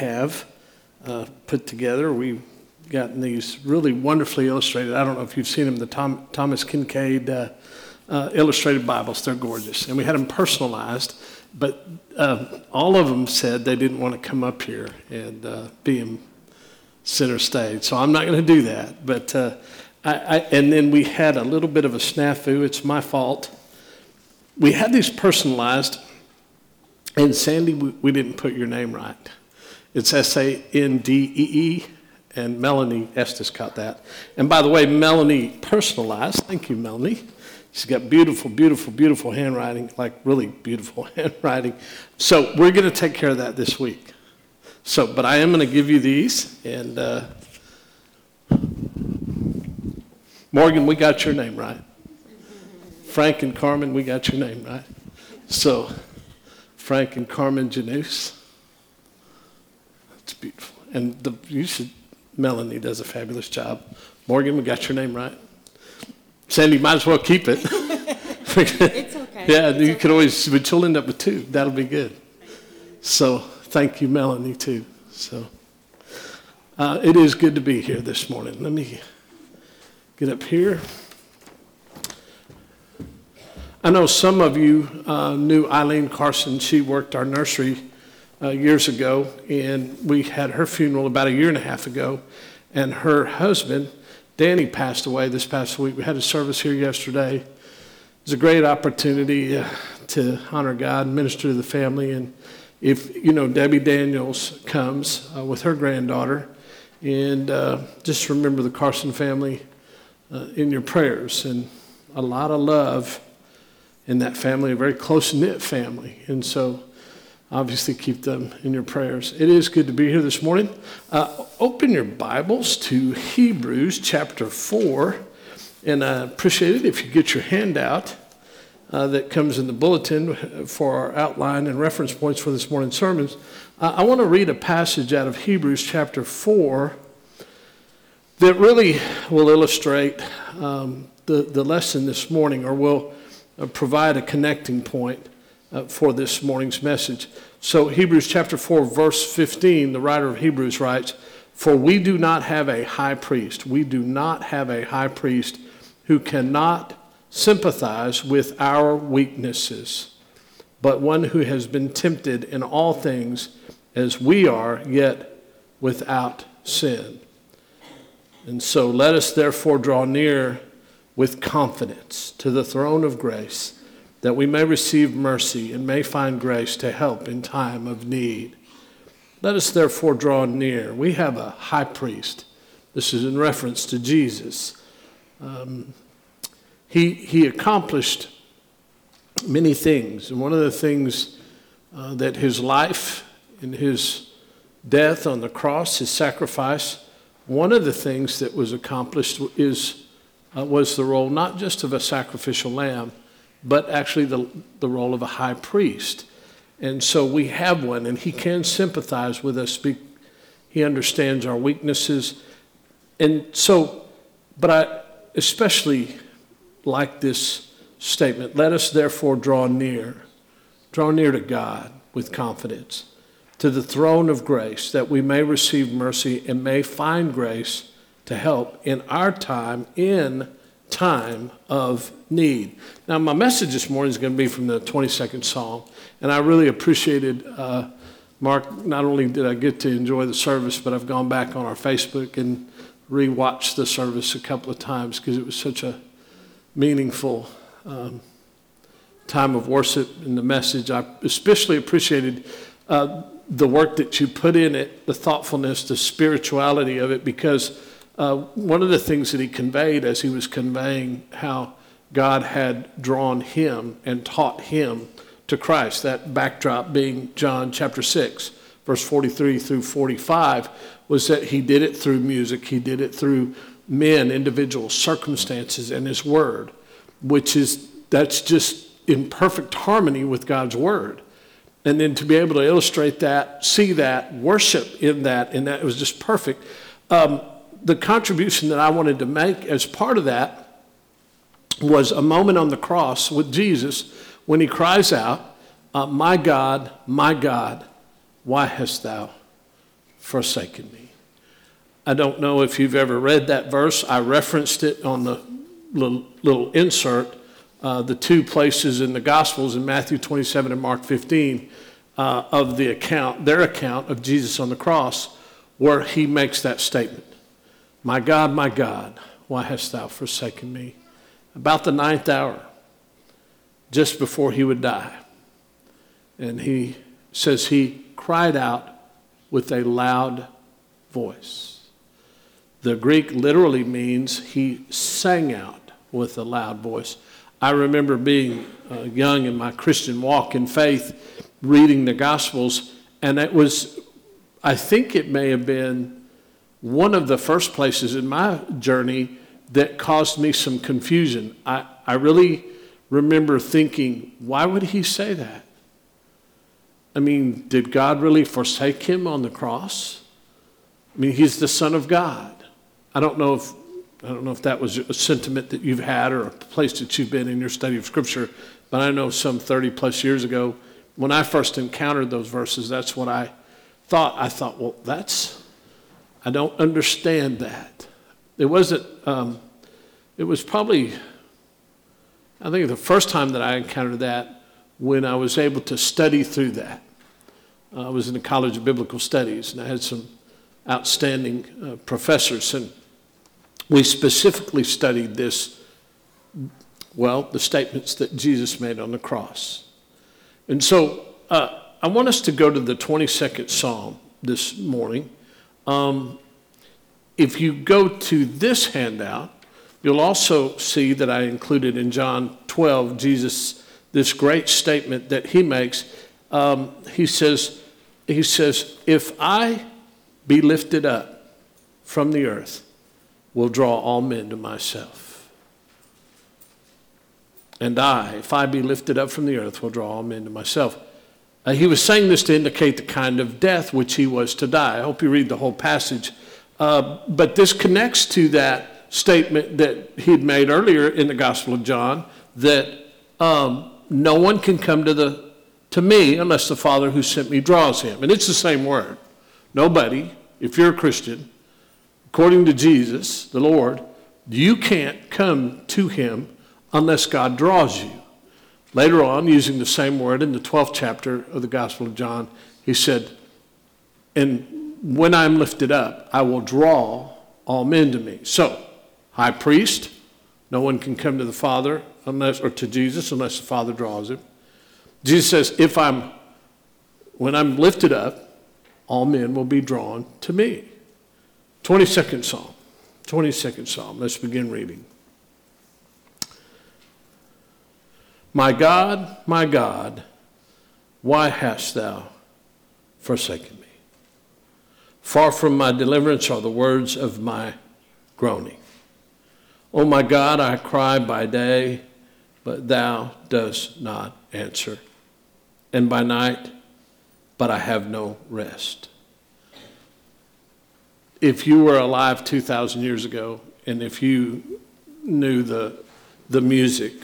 have uh, put together. We've gotten these really wonderfully illustrated. I don't know if you've seen them, the Tom, Thomas Kinkade uh, uh, illustrated Bibles. They're gorgeous. And we had them personalized, but uh, all of them said they didn't want to come up here and uh, be in center stage. So I'm not going to do that. But uh, I, I, and then we had a little bit of a snafu. It's my fault. We had these personalized, and Sandy, we, we didn't put your name right. It's S A N D E E, and Melanie Estes caught that. And by the way, Melanie personalized. Thank you, Melanie. She's got beautiful, beautiful, beautiful handwriting, like really beautiful handwriting. So we're going to take care of that this week. So, but I am going to give you these, and uh, Morgan, we got your name right. Frank and Carmen, we got your name right. So, Frank and Carmen Janus. It's beautiful. And the, you should, Melanie does a fabulous job. Morgan, we got your name right. Sandy, might as well keep it. It's okay. yeah, It's you okay. could always, but you'll end up with two. That'll be good. So, thank you, Melanie, too. So, uh, it is good to be here this morning. Let me get up here. I know some of you uh, knew Eileen Carson. She worked our nursery uh, years ago, and we had her funeral about a year and a half ago. And her husband, Danny, passed away this past week. We had a service here yesterday. It was a great opportunity uh, to honor God and minister to the family. And if, you know, Debbie Daniels comes uh, with her granddaughter, and uh, just remember the Carson family uh, in your prayers and a lot of love in that family, a very close knit family. And so obviously keep them in your prayers. It is good to be here this morning. Uh, open your Bibles to Hebrews chapter 4. And I appreciate it if you get your handout uh, that comes in the bulletin for our outline and reference points for this morning's sermons. Uh, I want to read a passage out of Hebrews chapter 4 that really will illustrate um, the, the lesson this morning or will uh, provide a connecting point uh, for this morning's message. So, Hebrews chapter 4, verse 15, the writer of Hebrews writes, For we do not have a high priest, we do not have a high priest who cannot sympathize with our weaknesses, but one who has been tempted in all things as we are, yet without sin. And so let us therefore draw near with confidence to the throne of grace, that we may receive mercy and may find grace to help in time of need. Let us therefore draw near. We have a high priest. This is in reference to Jesus. Um, he, he accomplished many things, and one of the things uh, that his life and his death on the cross, his sacrifice, one of the things that was accomplished is, uh, was the role not just of a sacrificial lamb, but actually the, the role of a high priest. And so we have one, and he can sympathize with us. He understands our weaknesses. And so, but I especially like this statement let us therefore draw near, draw near to God with confidence to the throne of grace that we may receive mercy and may find grace to help in our time in time of need. Now, my message this morning is going to be from the 22nd Psalm, and I really appreciated, uh, Mark, not only did I get to enjoy the service, but I've gone back on our Facebook and rewatched the service a couple of times because it was such a meaningful um, time of worship and the message. I especially appreciated uh, the work that you put in it, the thoughtfulness, the spirituality of it, because uh, one of the things that he conveyed as he was conveying how God had drawn him and taught him to Christ, that backdrop being John chapter 6, verse 43 through 45, was that he did it through music, he did it through men, individuals, circumstances, and his word, which is, that's just in perfect harmony with God's word and then to be able to illustrate that, see that, worship in that, and that was just perfect. Um, the contribution that I wanted to make as part of that was a moment on the cross with Jesus when he cries out, uh, My God, my God, why hast thou forsaken me. I don't know if you've ever read that verse. I referenced it on the little, little insert, uh, the two places in the Gospels in Matthew 27 and Mark 15 uh, of the account, their account of Jesus on the cross, where he makes that statement My God, my God, why hast thou forsaken me? About the ninth hour, just before he would die. And he says he cried out with a loud voice. The Greek literally means he sang out with a loud voice. I remember being uh, young in my Christian walk in faith, reading the Gospels, and it was, I think it may have been one of the first places in my journey that caused me some confusion. I, I really remember thinking, why would he say that? I mean, did God really forsake him on the cross? I mean, he's the Son of God. I don't know if I don't know if that was a sentiment that you've had or a place that you've been in your study of Scripture, but I know some 30 plus years ago, when I first encountered those verses, that's what I thought. I thought, well, that's, I don't understand that. It wasn't, um, it was probably, I think the first time that I encountered that when I was able to study through that. Uh, I was in the College of Biblical Studies and I had some outstanding uh, professors, and we specifically studied this, well, the statements that Jesus made on the cross. And so uh, I want us to go to the 22nd Psalm this morning. Um, if you go to this handout, you'll also see that I included in John 12, Jesus, this great statement that he makes. Um, he says, he says, if I be lifted up from the earth, will draw all men to myself. And I, if I be lifted up from the earth, will draw all men to myself. Uh, he was saying this to indicate the kind of death which he was to die. I hope you read the whole passage. Uh, but this connects to that statement that he had made earlier in the Gospel of John that um, no one can come to, the, to me unless the Father who sent me draws him. And it's the same word. Nobody, if you're a Christian, according to Jesus, the Lord, you can't come to him unless God draws you. Later on, using the same word in the 12th chapter of the Gospel of John, he said, And when I'm lifted up, I will draw all men to me. So, high priest, no one can come to the Father unless, or to Jesus unless the Father draws him. Jesus says, If I'm, when I'm lifted up, all men will be drawn to me. 22nd Psalm. 22nd Psalm. Let's begin reading. My God, my God, why hast thou forsaken me? Far from my deliverance are the words of my groaning. O my God, I cry by day, but thou dost not answer, and by night, but I have no rest. If you were alive 2,000 years ago, and if you knew the, the music,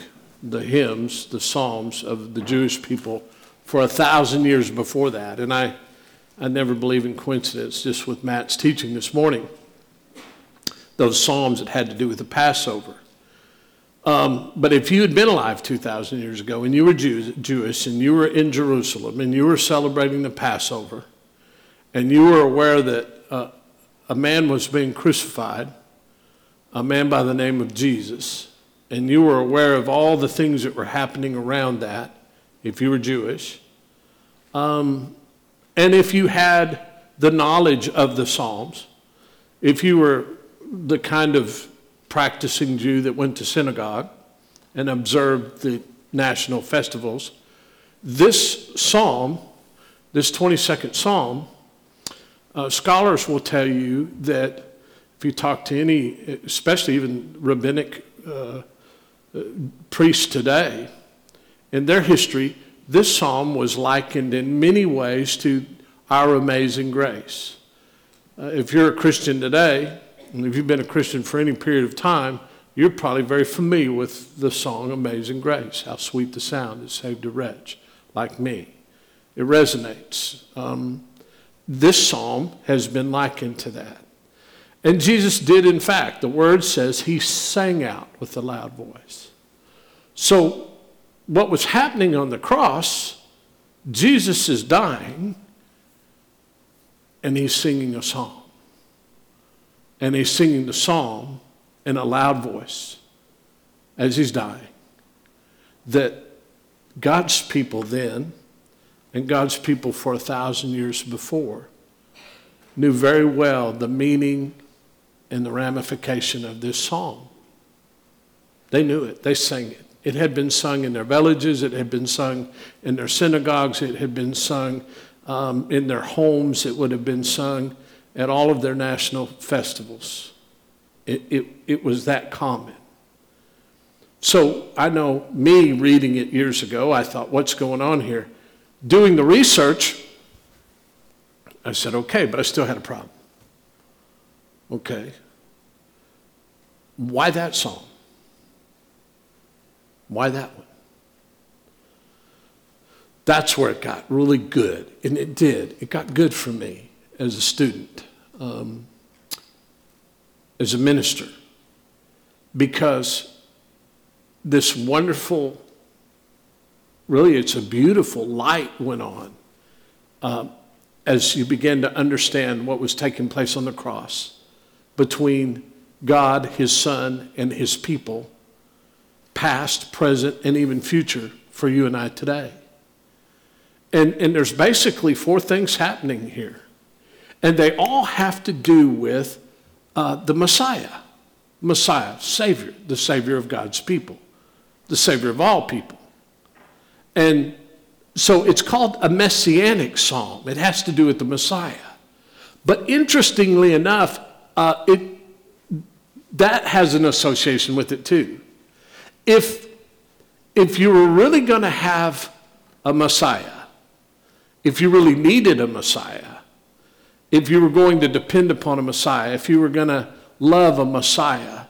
the hymns, the psalms of the Jewish people for a thousand years before that. And I, I never believe in coincidence, just with Matt's teaching this morning. Those psalms that had to do with the Passover. Um, but if you had been alive 2,000 years ago and you were Jew- Jewish and you were in Jerusalem and you were celebrating the Passover and you were aware that uh, a man was being crucified, a man by the name of Jesus, and you were aware of all the things that were happening around that, if you were Jewish, um, and if you had the knowledge of the Psalms, if you were the kind of practicing Jew that went to synagogue and observed the national festivals, this psalm, this 22nd psalm, uh, scholars will tell you that if you talk to any, especially even rabbinic uh, priests today, in their history, this psalm was likened in many ways to our amazing grace. Uh, if you're a Christian today, and if you've been a Christian for any period of time, you're probably very familiar with the song Amazing Grace. How sweet the sound that saved a wretch like me. It resonates. Um, this psalm has been likened to that. And Jesus did, in fact, the word says he sang out with a loud voice. So, what was happening on the cross, Jesus is dying and he's singing a psalm. And he's singing the psalm in a loud voice as he's dying. That God's people then, and God's people for a thousand years before, knew very well the meaning and the ramification of this song. They knew it, they sang it. It had been sung in their villages, it had been sung in their synagogues, it had been sung um, in their homes, it would have been sung at all of their national festivals. It, it, it was that common. So I know me reading it years ago, I thought, what's going on here? Doing the research, I said, okay, but I still had a problem. Okay. Why that song? Why that one? That's where it got really good. And it did. It got good for me as a student, um, as a minister, because this wonderful, really, it's a beautiful light went on uh, as you began to understand what was taking place on the cross between God, His Son, and His people, past, present, and even future for you and I today. And, and there's basically four things happening here. And they all have to do with uh, the Messiah. Messiah, Savior, the Savior of God's people, the Savior of all people. And so it's called a messianic psalm. It has to do with the Messiah. But interestingly enough, uh, it, that has an association with it too. If, if you were really going to have a Messiah, if you really needed a Messiah, if you were going to depend upon a Messiah, if you were going to love a Messiah,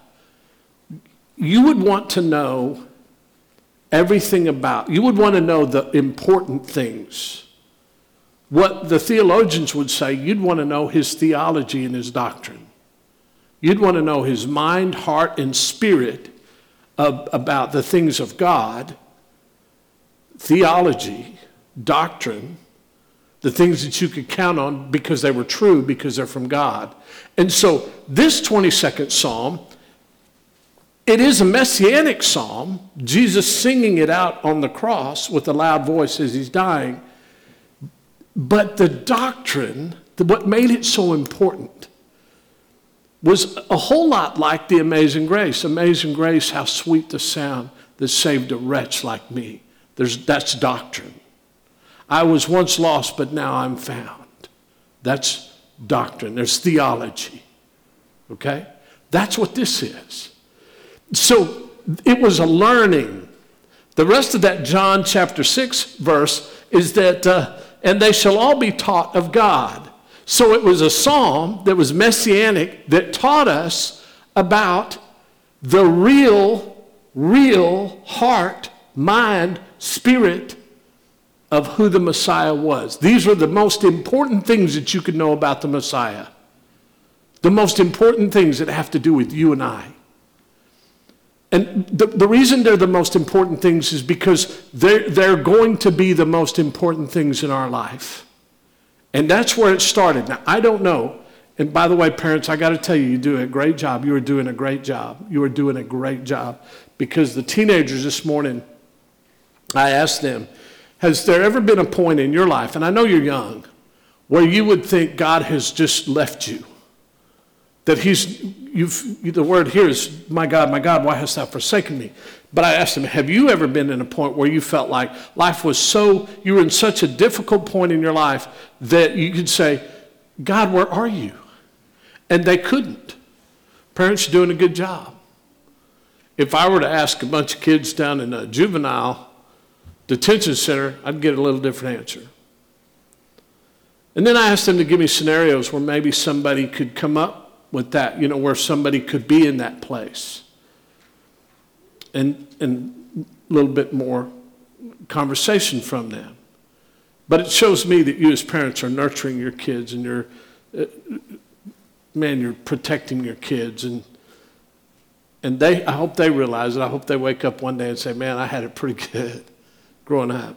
you would want to know everything about, you would want to know the important things. What the theologians would say, you'd want to know his theology and his doctrine. You'd want to know his mind, heart, and spirit about the things of God, theology, doctrine, the things that you could count on because they were true, because they're from God. And so, this 22nd Psalm, it is a messianic psalm, Jesus singing it out on the cross with a loud voice as he's dying. But the doctrine, what made it so important, was a whole lot like the Amazing Grace. Amazing Grace, how sweet the sound that saved a wretch like me. There's, that's doctrine. I was once lost, but now I'm found. That's doctrine. There's theology. Okay? That's what this is. So it was a learning. The rest of that John chapter 6 verse is that, uh, and they shall all be taught of God. So it was a psalm that was messianic that taught us about the real, real heart, mind, spirit of who the Messiah was. These were the most important things that you could know about the Messiah. The most important things that have to do with you and I. And the, the reason they're the most important things is because they're, they're going to be the most important things in our life. And that's where it started. Now, I don't know. And by the way, parents, I got to tell you, you do a great job. You are doing a great job. You are doing a great job. Because the teenagers this morning, I asked them, Has there ever been a point in your life, and I know you're young, where you would think God has just left you? That He's, you've, the word here is, My God, my God, why hast thou forsaken me? But I asked him, Have you ever been in a point where you felt like life was so, you were in such a difficult point in your life that you could say, God, where are you? And they couldn't. Parents are doing a good job. If I were to ask a bunch of kids down in a juvenile detention center, I'd get a little different answer. And then I asked them to give me scenarios where maybe somebody could come up with that, you know, where somebody could be in that place and, and a little bit more conversation from them. But it shows me that you as parents are nurturing your kids and you're, uh, man, you're protecting your kids. And, and they, I hope they realize it. I hope they wake up one day and say, man, I had it pretty good growing up.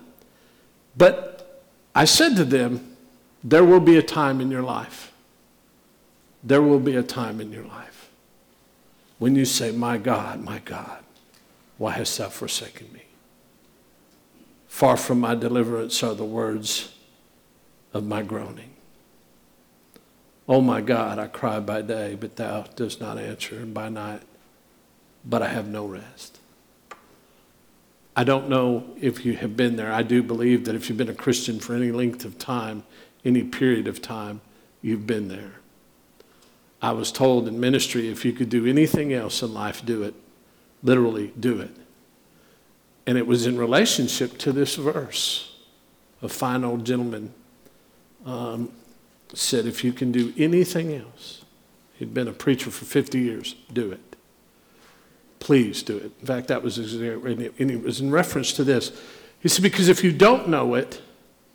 But I said to them, there will be a time in your life. There will be a time in your life when you say, My God, my God, why hast thou forsaken me? Far from my deliverance are the words of my groaning. Oh my God, I cry by day, but thou dost not answer, and by night, but I have no rest. I don't know if you have been there. I do believe that if you've been a Christian for any length of time, any period of time, you've been there. I was told in ministry if you could do anything else in life, do it. Literally, do it. And it was in relationship to this verse. A fine old gentleman um, said, If you can do anything else, he'd been a preacher for 50 years, do it. Please do it. In fact, that was, and it was in reference to this. He said, Because if you don't know it,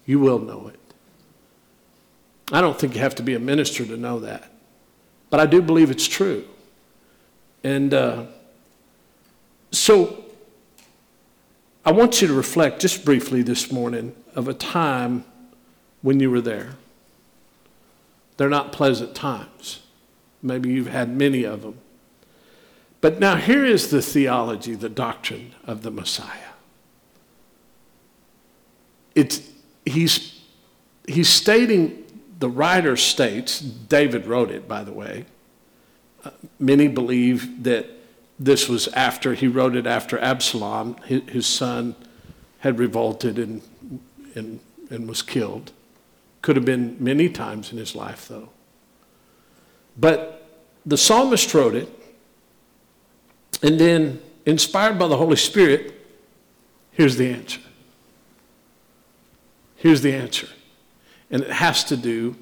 you will know it. I don't think you have to be a minister to know that. But I do believe it's true. And uh, so I want you to reflect just briefly this morning of a time when you were there. They're not pleasant times. Maybe you've had many of them. But now here is the theology, the doctrine of the Messiah. It's, he's, he's stating the writer states, David wrote it, by the way. Uh, many believe that this was after, he wrote it after Absalom, his, his son, had revolted and, and, and was killed. Could have been many times in his life, though. But the psalmist wrote it, and then, inspired by the Holy Spirit, here's the answer. Here's the answer. And it has to do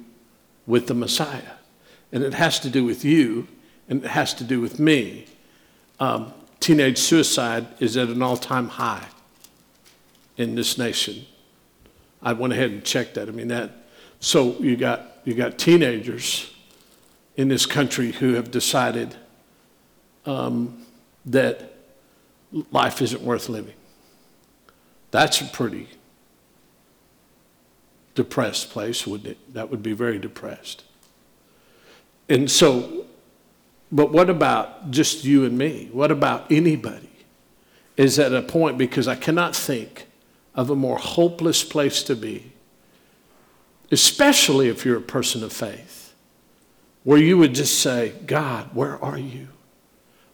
with the Messiah. And it has to do with you, and it has to do with me. Um, teenage suicide is at an all time high in this nation. I went ahead and checked that. I mean, that. So you got, you got teenagers in this country who have decided um, that life isn't worth living. That's a pretty depressed place, wouldn't it? That would be very depressed. And so, but what about just you and me? What about anybody? Is at a point because I cannot think of a more hopeless place to be, especially if you're a person of faith, where you would just say, God, where are you?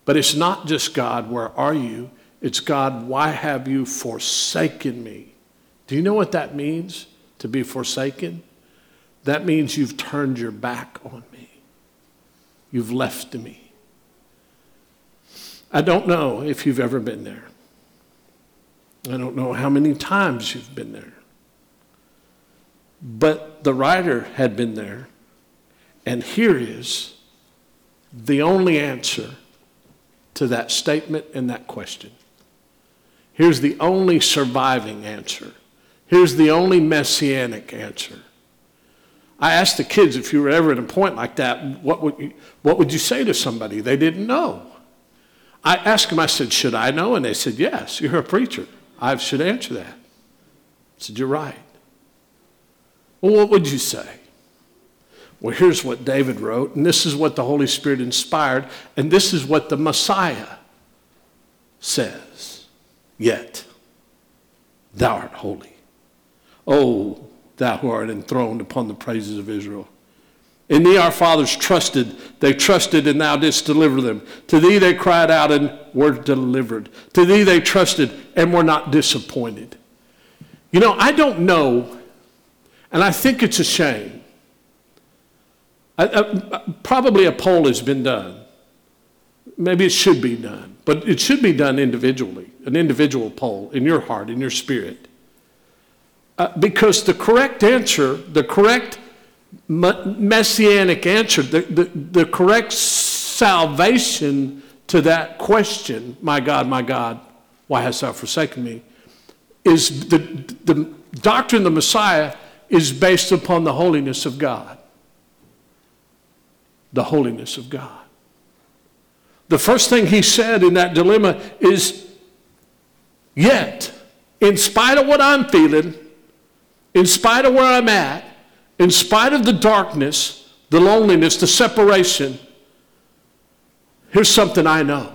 But it's not just God, where are you? It's God, why have you forsaken me? Do you know what that means? To be forsaken, that means you've turned your back on me. You've left me. I don't know if you've ever been there. I don't know how many times you've been there. But the writer had been there, and here is the only answer to that statement and that question. Here's the only surviving answer Here's the only messianic answer. I asked the kids if you were ever at a point like that, what would you, what would you say to somebody? They didn't know. I asked them, I said, Should I know? And they said, Yes, you're a preacher. I should answer that. I said, You're right. Well, what would you say? Well, here's what David wrote, and this is what the Holy Spirit inspired, and this is what the Messiah says. Yet, thou art holy. Oh, thou who art enthroned upon the praises of Israel. In thee our fathers trusted. They trusted, and thou didst deliver them. To thee they cried out and were delivered. To thee they trusted and were not disappointed. You know, I don't know, and I think it's a shame. I, I, probably a poll has been done. Maybe it should be done, but it should be done individually, an individual poll in your heart, in your spirit. Uh, because the correct answer, the correct messianic answer, the, the, the correct salvation to that question, my God, my God, why hast thou forsaken me, is the, the, doctrine of the Messiah is based upon the holiness of God. The holiness of God. The first thing he said in that dilemma is, Yet, in spite of what I'm feeling, in spite of where I'm at, in spite of the darkness, the loneliness, the separation, here's something I know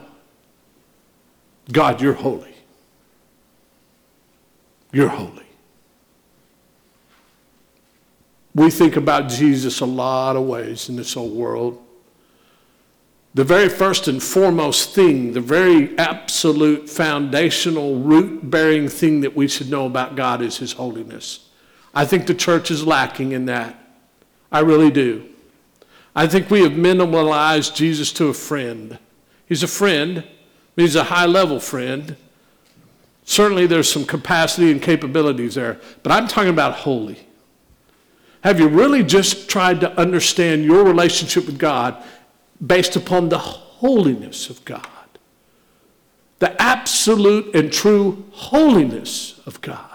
God, you're holy. You're holy. We think about Jesus a lot of ways in this old world. The very first and foremost thing, the very absolute foundational root bearing thing that we should know about God is His holiness. I think the church is lacking in that. I really do. I think we have minimalized Jesus to a friend. He's a friend, he's a high level friend. Certainly there's some capacity and capabilities there, but I'm talking about holy. Have you really just tried to understand your relationship with God based upon the holiness of God? The absolute and true holiness of God.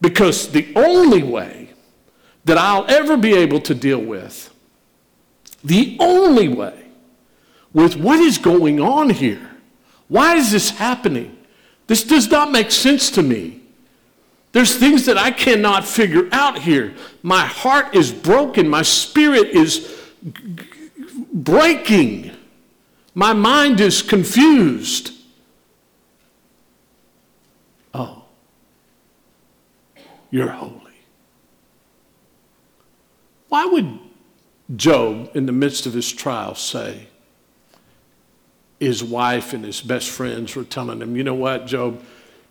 Because the only way that I'll ever be able to deal with, the only way with what is going on here, why is this happening? This does not make sense to me. There's things that I cannot figure out here. My heart is broken. My spirit is breaking. My mind is confused. You're holy. Why would Job, in the midst of his trial, say, his wife and his best friends were telling him, you know what, Job,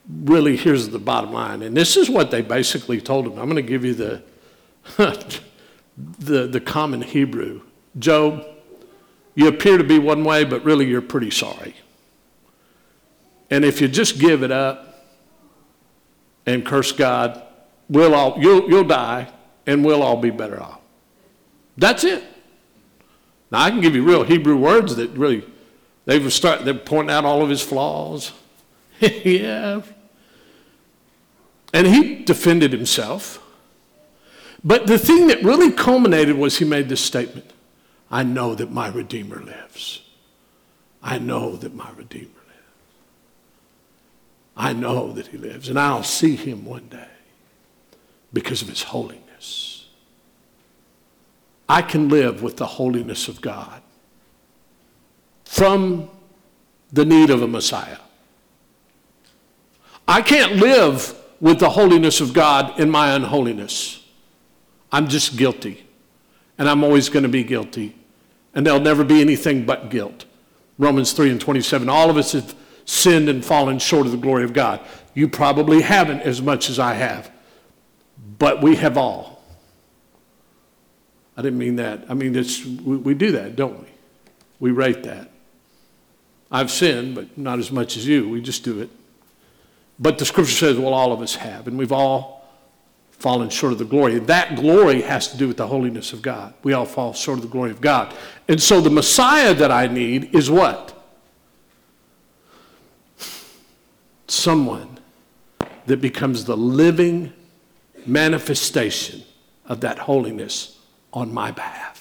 really, here's the bottom line. And this is what they basically told him. I'm going to give you the, the, the common Hebrew. Job, you appear to be one way, but really you're pretty sorry. And if you just give it up and curse God, we'll all, you'll, you'll die and we'll all be better off. That's it. Now, I can give you real Hebrew words that really, they were start, they're pointing out all of his flaws. yeah. And he defended himself. But the thing that really culminated was he made this statement I know that my Redeemer lives. I know that my Redeemer lives. I know that he lives, and I'll see him one day because of his holiness. I can live with the holiness of God from the need of a Messiah. I can't live with the holiness of God in my unholiness. I'm just guilty, and I'm always going to be guilty and there'll never be anything but guilt. Romans 3 and 27. All of us have sinned and fallen short of the glory of God. You probably haven't as much as I have, but we have all. I didn't mean that. I mean, it's, we, we do that, don't we? We rate that. I've sinned, but not as much as you. We just do it. But the scripture says, well, all of us have, and we've all fallen short of the glory. That glory has to do with the holiness of God. We all fall short of the glory of God. And so the Messiah that I need is what? Someone that becomes the living manifestation of that holiness on my behalf.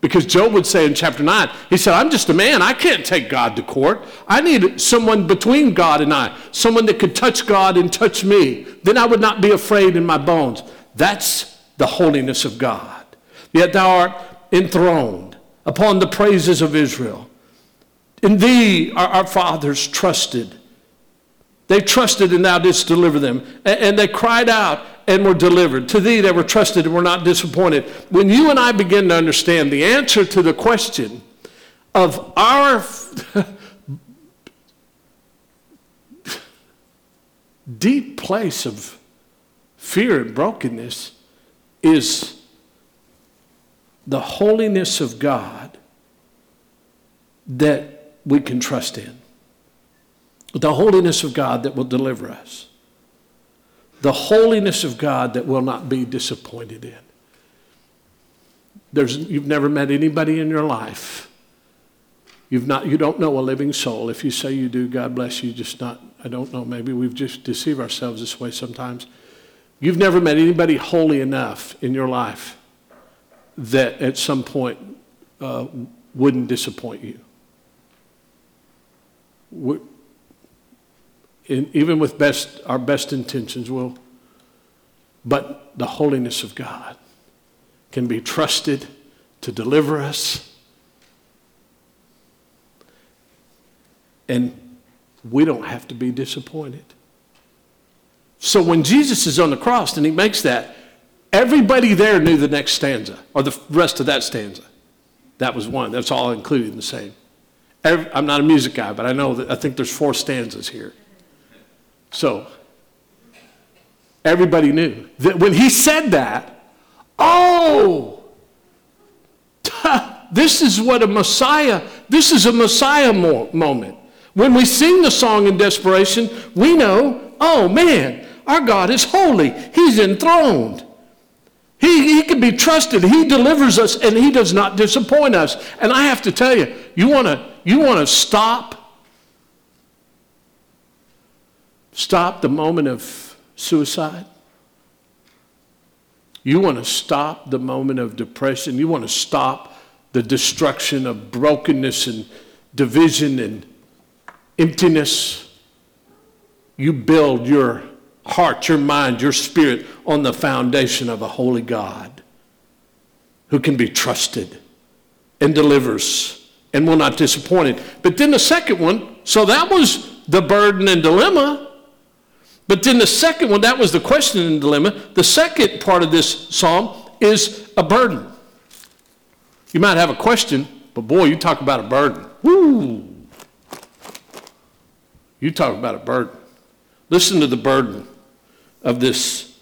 Because Job would say in chapter 9, he said, I'm just a man. I can't take God to court. I need someone between God and I, someone that could touch God and touch me. Then I would not be afraid in my bones. That's the holiness of God. Yet thou art enthroned upon the praises of Israel. In thee are our fathers trusted. They trusted and thou didst deliver them. And they cried out and were delivered. To thee they were trusted and were not disappointed. When you and I begin to understand the answer to the question of our deep place of fear and brokenness is the holiness of God that we can trust in. The holiness of God that will deliver us the holiness of God that will not be disappointed in. There's, you've never met anybody in your life You've not, you don't know a living soul. If you say you do, God bless you, just not, I don't know, maybe we've just deceived ourselves this way sometimes. You've never met anybody holy enough in your life that at some point uh, wouldn't disappoint you. We, in, even with best, our best intentions, will, but the holiness of God can be trusted to deliver us. And we don't have to be disappointed. So when Jesus is on the cross and he makes that, everybody there knew the next stanza or the rest of that stanza. That was one. That's all included in the same. Every, I'm not a music guy, but I know that I think there's four stanzas here. So everybody knew that when he said that, oh, this is what a Messiah, this is a Messiah mo- moment. When we sing the song in desperation, we know, oh man, our God is holy. He's enthroned. He, he can be trusted. He delivers us and he does not disappoint us. And I have to tell you, you want to you want to stop stop the moment of suicide? You want to stop the moment of depression? You want to stop the destruction of brokenness and division and emptiness? You build your heart, your mind, your spirit on the foundation of a holy God who can be trusted and delivers and will not disappoint it. But then the second one, so that was the burden and dilemma. But then the second one, that was the question and dilemma. The second part of this psalm is a burden. You might have a question, but boy, you talk about a burden. Woo! You talk about a burden. Listen to the burden of this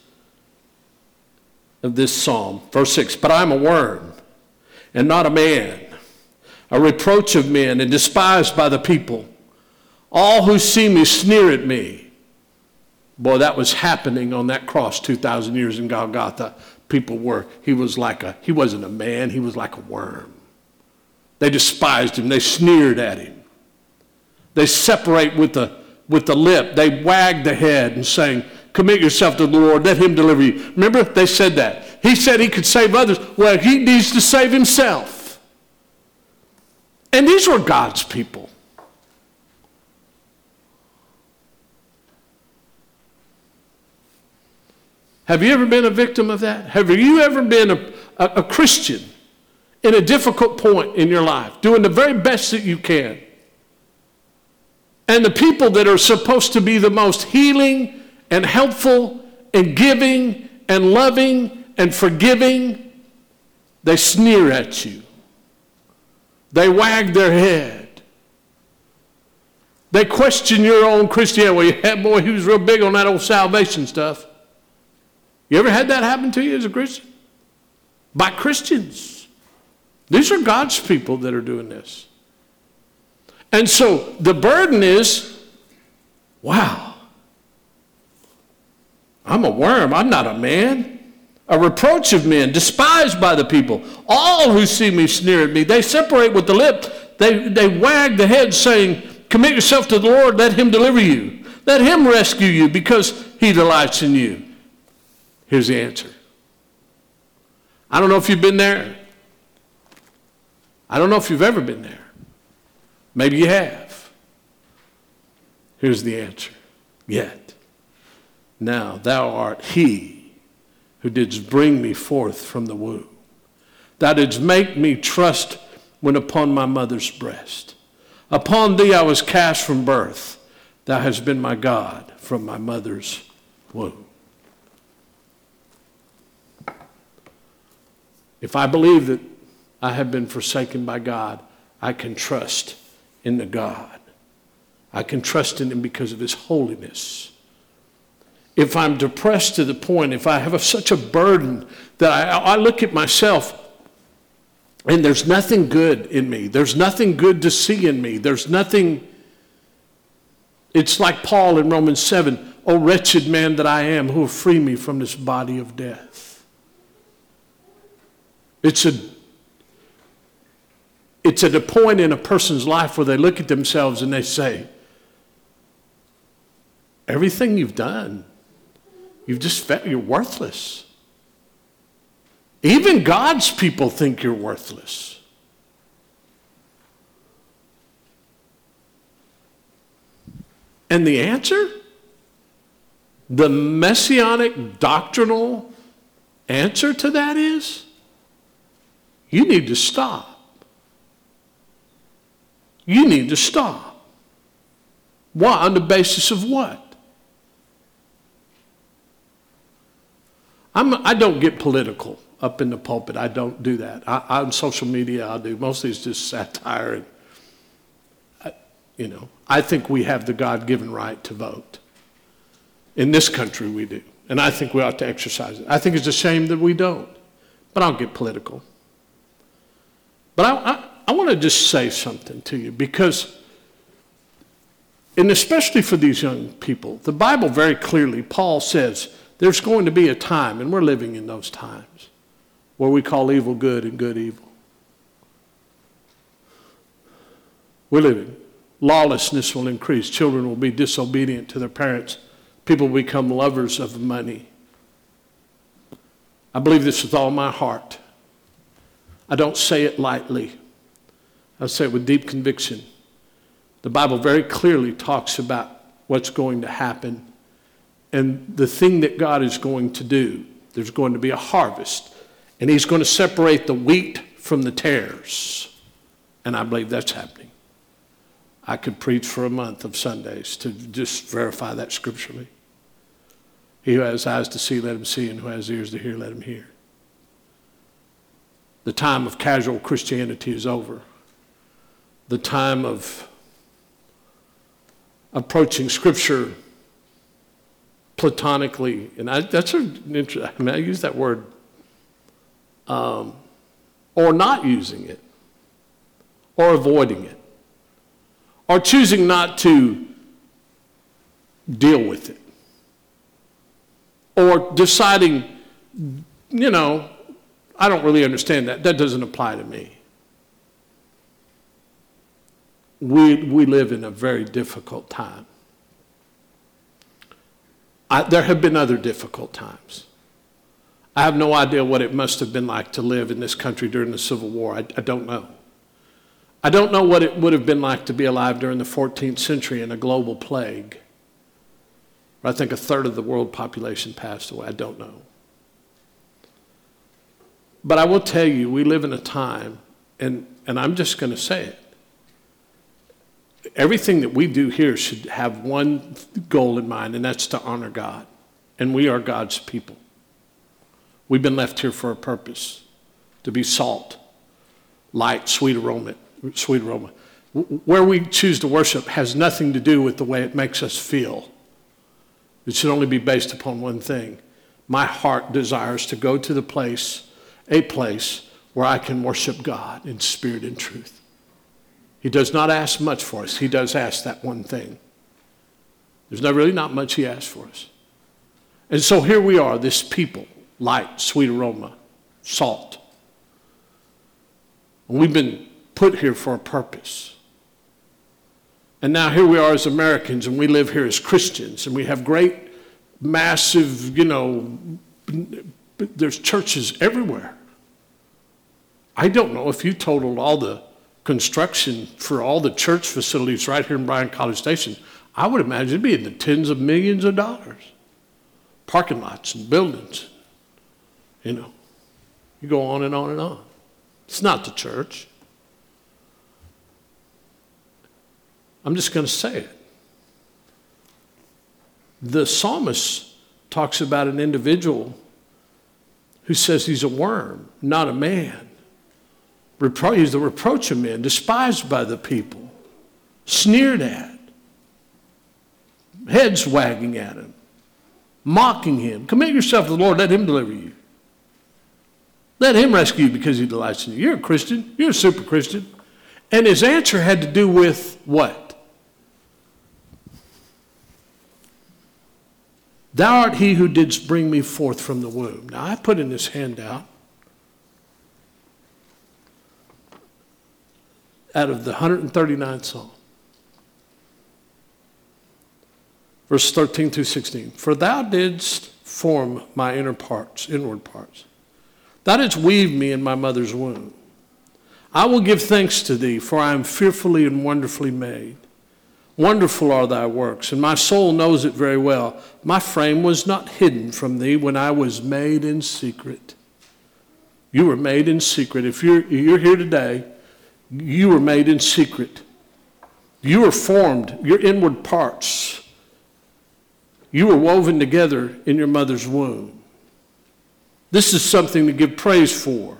of this psalm. Verse 6, but I'm a worm and not a man, a reproach of men and despised by the people. All who see me sneer at me. Boy, that was happening on that cross 2,000 years in Golgotha. People were, he was like a, he wasn't a man, he was like a worm. They despised him, they sneered at him. They separate with the, with the lip, they wag the head and saying, Commit yourself to the Lord. Let Him deliver you. Remember, they said that. He said He could save others. Well, He needs to save Himself. And these were God's people. Have you ever been a victim of that? Have you ever been a, a, a Christian in a difficult point in your life, doing the very best that you can? And the people that are supposed to be the most healing, and helpful and giving and loving and forgiving, they sneer at you. They wag their head. They question your own Christianity. Well, yeah, boy, he was real big on that old salvation stuff. You ever had that happen to you as a Christian? By Christians. These are God's people that are doing this. And so the burden is wow, I'm a worm, I'm not a man. A reproach of men, despised by the people. All who see me sneer at me. They separate with the lip. They, they wag the head, saying, Commit yourself to the Lord, let him deliver you. Let him rescue you because he delights in you. Here's the answer. I don't know if you've been there. I don't know if you've ever been there. Maybe you have. Here's the answer. Yet. Now thou art he who didst bring me forth from the womb. Thou didst make me trust when upon my mother's breast. Upon thee I was cast from birth. Thou hast been my God from my mother's womb. If I believe that I have been forsaken by God, I can trust in the God. I can trust in Him because of His holiness if I'm depressed to the point, if I have a, such a burden that I, I look at myself and there's nothing good in me, there's nothing good to see in me, there's nothing. It's like Paul in Romans seven. 7 O wretched man that I am, who will free me from this body of death? It's a it's at a point in a person's life where they look at themselves and they say, Everything you've done, you've just felt you're worthless. Even God's people think you're worthless. And the answer? The messianic doctrinal answer to that is you need to stop. You need to stop. Why? On the basis of what? I'm, I don't get political up in the pulpit. I don't do that. I, on social media, I do. Mostly it's just satire. And, I, you know, I think we have the God given right to vote. In this country, we do. And I think we ought to exercise it. I think it's a shame that we don't. But I'll get political. But I, I, I want to just say something to you because, and especially for these young people, the Bible very clearly, Paul says, there's going to be a time, and we're living in those times, where we call evil good and good evil. We're living. Lawlessness will increase. Children will be disobedient to their parents. People become lovers of money. I believe this with all my heart. I don't say it lightly, I say it with deep conviction. The Bible very clearly talks about what's going to happen and the thing that God is going to do. There's going to be a harvest, and He's going to separate the wheat from the tares. And I believe that's happening. I could preach for a month of Sundays to just verify that scripturally. He who has eyes to see, let him see, and who has ears to hear, let him hear. The time of casual Christianity is over. The time of approaching Scripture platonically, and I, that's an interesting, I mean, I use that word, um, or not using it, or avoiding it, or choosing not to deal with it, or deciding, you know, I don't really understand that. That doesn't apply to me. We, we live in a very difficult time. I, there have been other difficult times. I have no idea what it must have been like to live in this country during the Civil War. I, I don't know. I don't know what it would have been like to be alive during the 14th century in a global plague. I think a third of the world population passed away. I don't know. But I will tell you, we live in a time, and, and I'm just going to say it. Everything that we do here should have one goal in mind, and that's to honor God. And we are God's people. We've been left here for a purpose to be salt, light, sweet aroma. Sweet aroma. Where we choose to worship has nothing to do with the way it makes us feel. It should only be based upon one thing. My heart desires to go to the place a place where I can worship God in spirit and truth. He does not ask much for us, He does ask that one thing. There's not really not much He asks for us. And so here we are, this people, light, sweet aroma, salt. We've been put here for a purpose. And now here we are as Americans, and we live here as Christians, and we have great, massive, you know, there's churches everywhere. I don't know if you totaled all the construction for all the church facilities right here in Bryan College Station, I would imagine it'd be in the tens of millions of dollars. Parking lots and buildings, you know. You go on and on and on. It's not the church. I'm just going to say it. The psalmist talks about an individual who says he's a worm, not a man. Repro- he's the reproach of men, despised by the people, sneered at, heads wagging at him, mocking him. Commit yourself to the Lord, let him deliver you. Let him rescue you because he delights in you. You're a Christian, you're a super Christian. And his answer had to do with what? Thou art he who didst bring me forth from the womb. Now, I put in this handout out of the 139th Psalm. Verse 13 through 16. For thou didst form my inner parts, inward parts. Thou didst weave me in my mother's womb. I will give thanks to thee, for I am fearfully and wonderfully made. Wonderful are thy works, and my soul knows it very well. My frame was not hidden from thee when I was made in secret. You were made in secret. If you're, you're here today, you were made in secret. You were formed, your inward parts. You were woven together in your mother's womb. This is something to give praise for.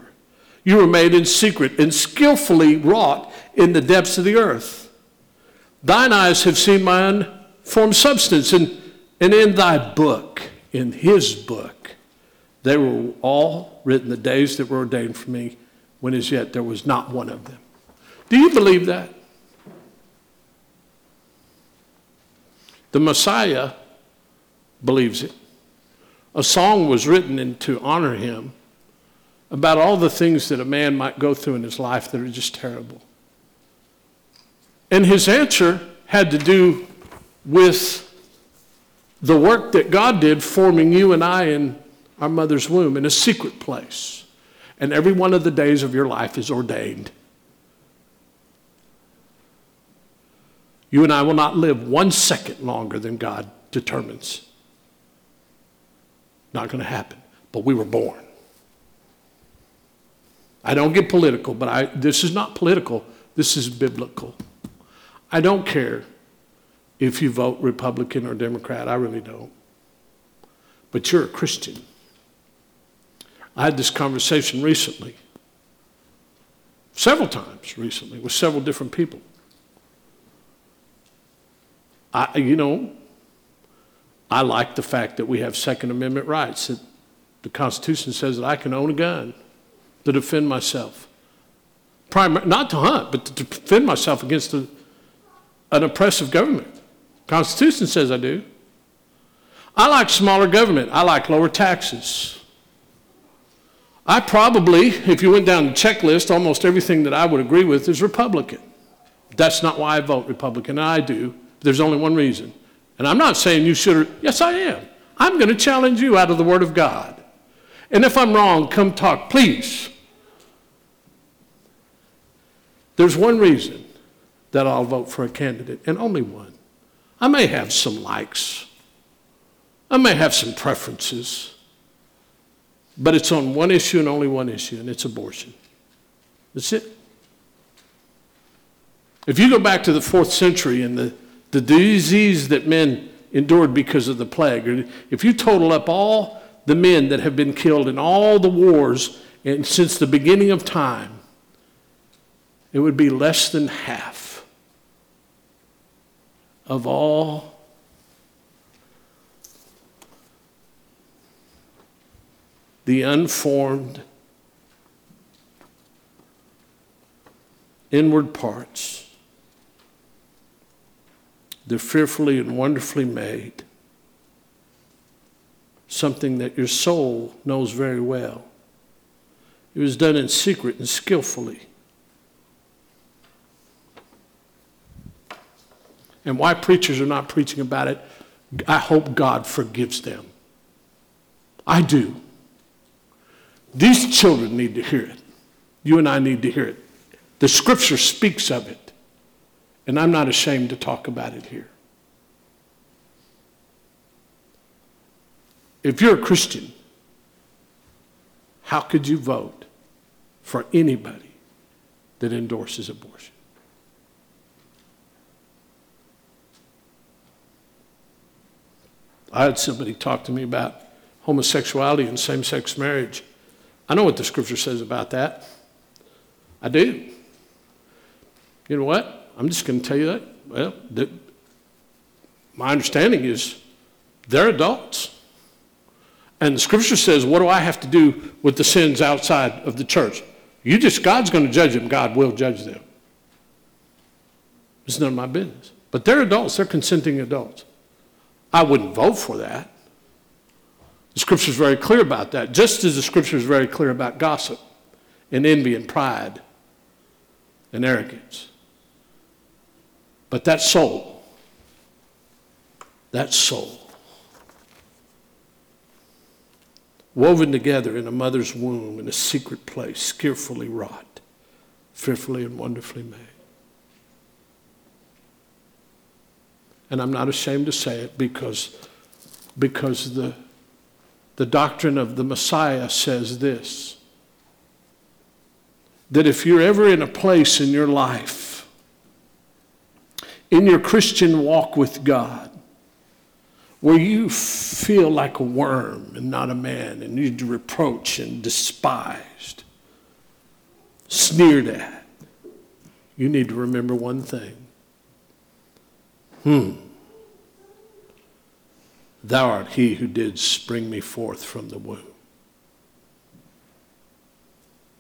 You were made in secret and skillfully wrought in the depths of the earth. Thine eyes have seen my unformed substance, and, and in thy book, in his book, they were all written the days that were ordained for me, when as yet there was not one of them. Do you believe that? The Messiah believes it. A song was written in, to honor him about all the things that a man might go through in his life that are just terrible. And his answer had to do with the work that God did forming you and I in our mother's womb in a secret place. And every one of the days of your life is ordained. You and I will not live one second longer than God determines. Not going to happen. But we were born. I don't get political, but I, this is not political. This is biblical. I don't care if you vote Republican or Democrat. I really don't. But you're a Christian. I had this conversation recently, several times recently, with several different people. I, you know, I like the fact that we have Second Amendment rights, that the Constitution says that I can own a gun to defend myself. Primar- not to hunt, but to defend myself against a, an oppressive government. Constitution says I do. I like smaller government. I like lower taxes. I probably, if you went down the checklist, almost everything that I would agree with is Republican. That's not why I vote Republican. I do. There's only one reason. And I'm not saying you should. Yes, I am. I'm going to challenge you out of the Word of God. And if I'm wrong, come talk, please. There's one reason that I'll vote for a candidate, and only one. I may have some likes, I may have some preferences, but it's on one issue and only one issue, and it's abortion. That's it. If you go back to the fourth century and the, the disease that men endured because of the plague, if you total up all the men that have been killed in all the wars and since the beginning of time, it would be less than half of all the unformed inward parts. They're fearfully and wonderfully made. Something that your soul knows very well. It was done in secret and skillfully. and why preachers are not preaching about it, I hope God forgives them. I do. These children need to hear it. You and I need to hear it. The scripture speaks of it, and I'm not ashamed to talk about it here. If you're a Christian, how could you vote for anybody that endorses abortion? I had somebody talk to me about homosexuality and same sex marriage. I know what the scripture says about that. I do. You know what? I'm just going to tell you that. Well, the, my understanding is they're adults. And the scripture says, what do I have to do with the sins outside of the church? You just, God's going to judge them. God will judge them. It's none of my business. But they're adults, they're consenting adults. I wouldn't vote for that. The scripture is very clear about that, just as the scripture is very clear about gossip and envy and pride. and arrogance. But that soul, that soul, woven together in a mother's womb in a secret place, skillfully wrought, fearfully and wonderfully made. And I'm not ashamed to say it because, because the, the doctrine of the Messiah says this that if you're ever in a place in your life, in your Christian walk with God, where you feel like a worm and not a man, and you're reproached and despised, sneered at, you need to remember one thing. Hmm. Thou art he who did spring me forth from the womb.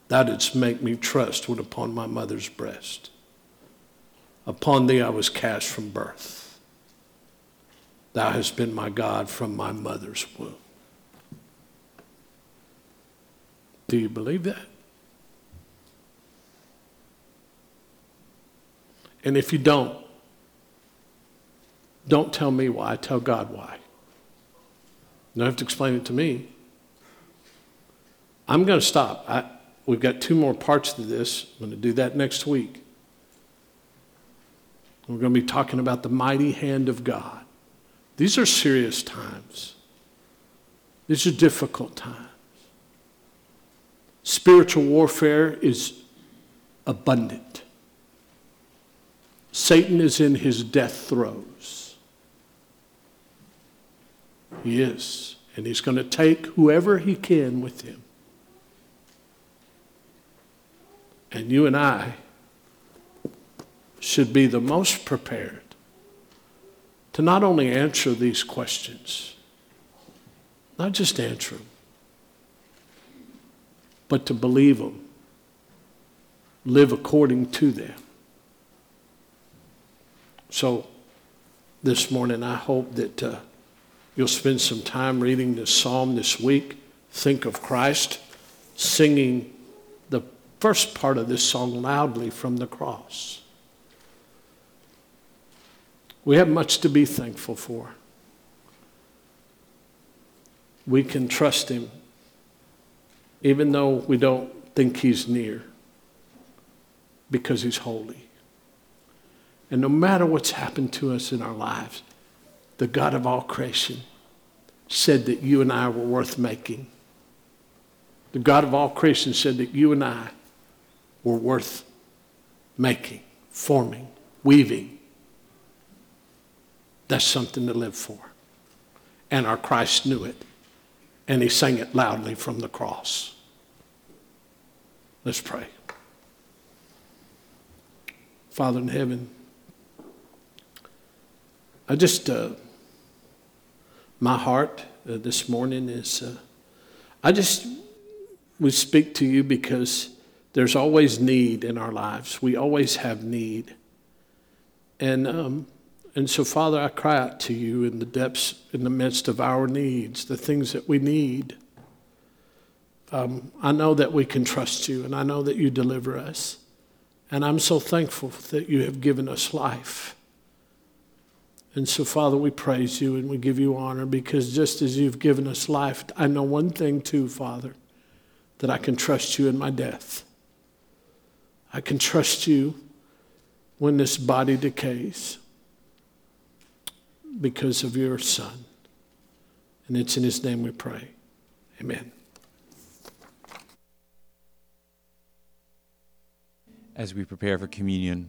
Thou didst make me trust when upon my mother's breast. Upon thee I was cast from birth. Thou hast been my God from my mother's womb. Do you believe that? And if you don't, don't tell me why, tell God why. You don't have to explain it to me. I'm going to stop. I, we've got two more parts to this. I'm going to do that next week. We're going to be talking about the mighty hand of God. These are serious times, these are difficult times. Spiritual warfare is abundant. Satan is in his death throes. He is. And he's going to take whoever he can with him. And you and I should be the most prepared to not only answer these questions, not just answer them, but to believe them, live according to them. So this morning, I hope that uh, you'll spend some time reading this psalm this week. Think of Christ, singing the first part of this song loudly from the cross. We have much to be thankful for. We can trust Him even though we don't think He's near because He's holy. And no matter what's happened to us in our lives, the God of all creation said that you and I were worth making. The God of all creation said that you and I were worth making, forming, weaving. That's something to live for. And our Christ knew it, and he sang it loudly from the cross. Let's pray. Father in heaven, I just, uh, my heart uh, this morning is, uh, I just we speak to you because there's always need in our lives. We always have need. And, um, and so, Father, I cry out to you in the depths, in the midst of our needs, the things that we need. Um, I know that we can trust you, and I know that you deliver us. And I'm so thankful that you have given us life. And so, Father, we praise you and we give you honor because just as you've given us life, I know one thing too, Father, that I can trust you in my death. I can trust you when this body decays because of your Son. And it's in his name we pray. Amen. As we prepare for communion,